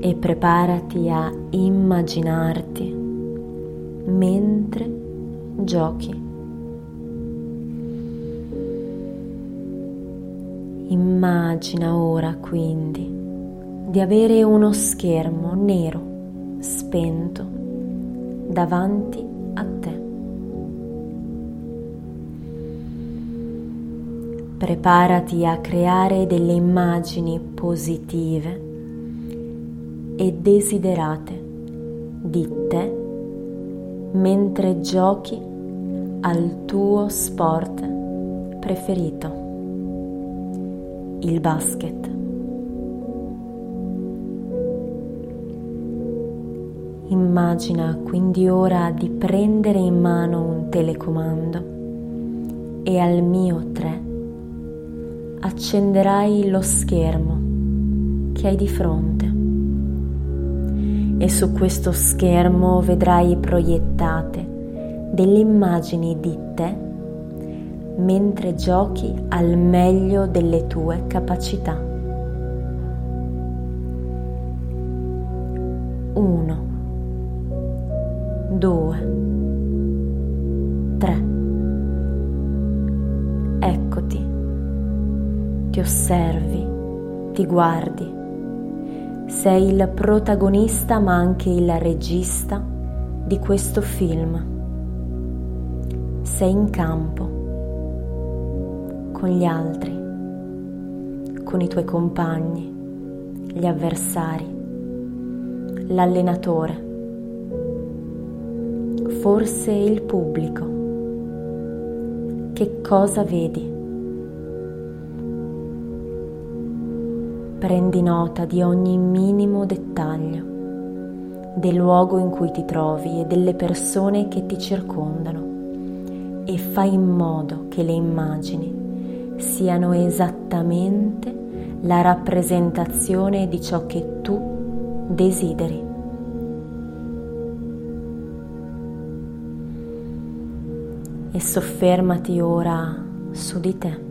e preparati a immaginarti mentre giochi. Immagina ora quindi di avere uno schermo nero spento davanti a te. Preparati a creare delle immagini positive e desiderate. Di te mentre giochi al tuo sport preferito, il basket. Immagina quindi ora di prendere in mano un telecomando e al mio 3 accenderai lo schermo che hai di fronte e su questo schermo vedrai proiettate delle immagini di te mentre giochi al meglio delle tue capacità. 1 2 3 Eccoti, ti osservi, ti guardi sei il protagonista ma anche il regista di questo film. Sei in campo con gli altri, con i tuoi compagni, gli avversari, l'allenatore, forse il pubblico. Che cosa vedi? Prendi nota di ogni minimo dettaglio, del luogo in cui ti trovi e delle persone che ti circondano e fai in modo che le immagini siano esattamente la rappresentazione di ciò che tu desideri. E soffermati ora su di te.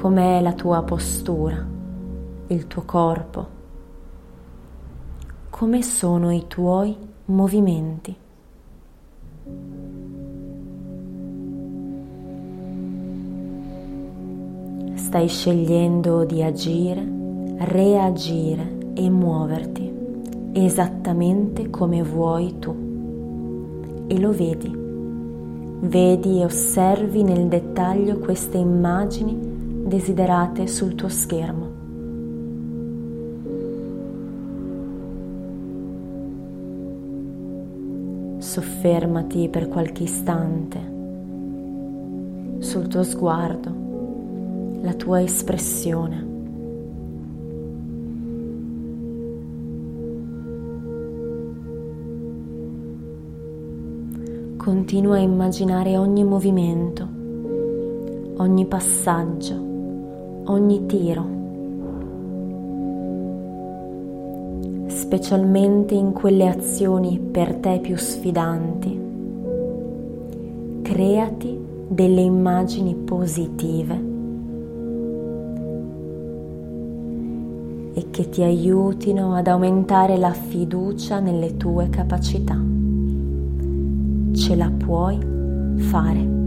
Com'è la tua postura, il tuo corpo, come sono i tuoi movimenti. Stai scegliendo di agire, reagire e muoverti esattamente come vuoi tu. E lo vedi. Vedi e osservi nel dettaglio queste immagini desiderate sul tuo schermo. Soffermati per qualche istante sul tuo sguardo, la tua espressione. Continua a immaginare ogni movimento, ogni passaggio ogni tiro, specialmente in quelle azioni per te più sfidanti. Creati delle immagini positive e che ti aiutino ad aumentare la fiducia nelle tue capacità. Ce la puoi fare.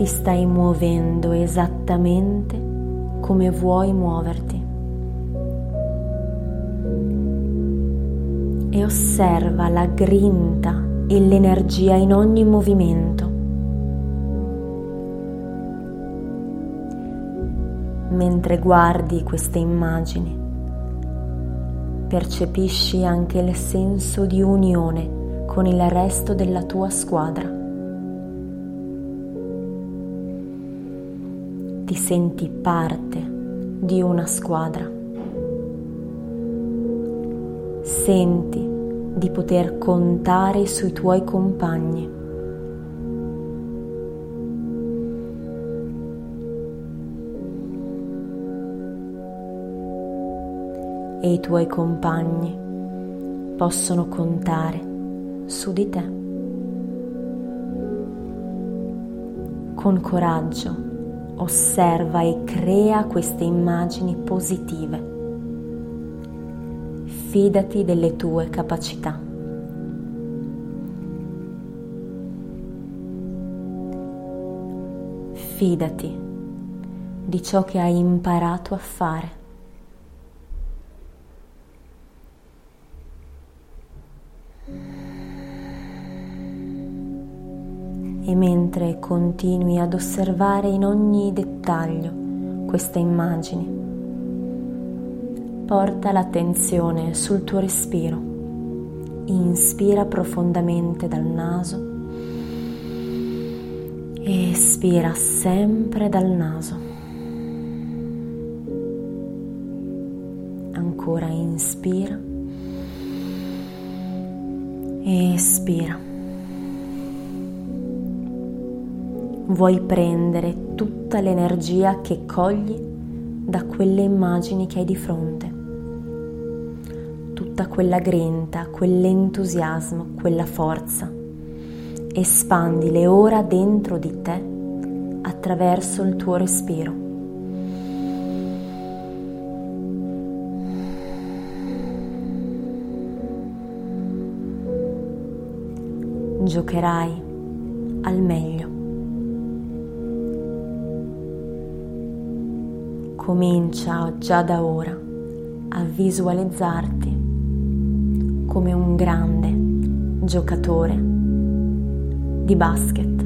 Ti stai muovendo esattamente come vuoi muoverti. E osserva la grinta e l'energia in ogni movimento. Mentre guardi queste immagini, percepisci anche il senso di unione con il resto della tua squadra. Ti senti parte di una squadra. Senti di poter contare sui tuoi compagni. E i tuoi compagni possono contare su di te. Con coraggio osserva e crea queste immagini positive. Fidati delle tue capacità. Fidati di ciò che hai imparato a fare. E mentre continui ad osservare in ogni dettaglio queste immagini, porta l'attenzione sul tuo respiro. Inspira profondamente dal naso espira sempre dal naso. Ancora inspira e espira. Vuoi prendere tutta l'energia che cogli da quelle immagini che hai di fronte, tutta quella grinta, quell'entusiasmo, quella forza. Espandile ora dentro di te attraverso il tuo respiro. Giocherai al meglio. Comincia già da ora a visualizzarti come un grande giocatore di basket.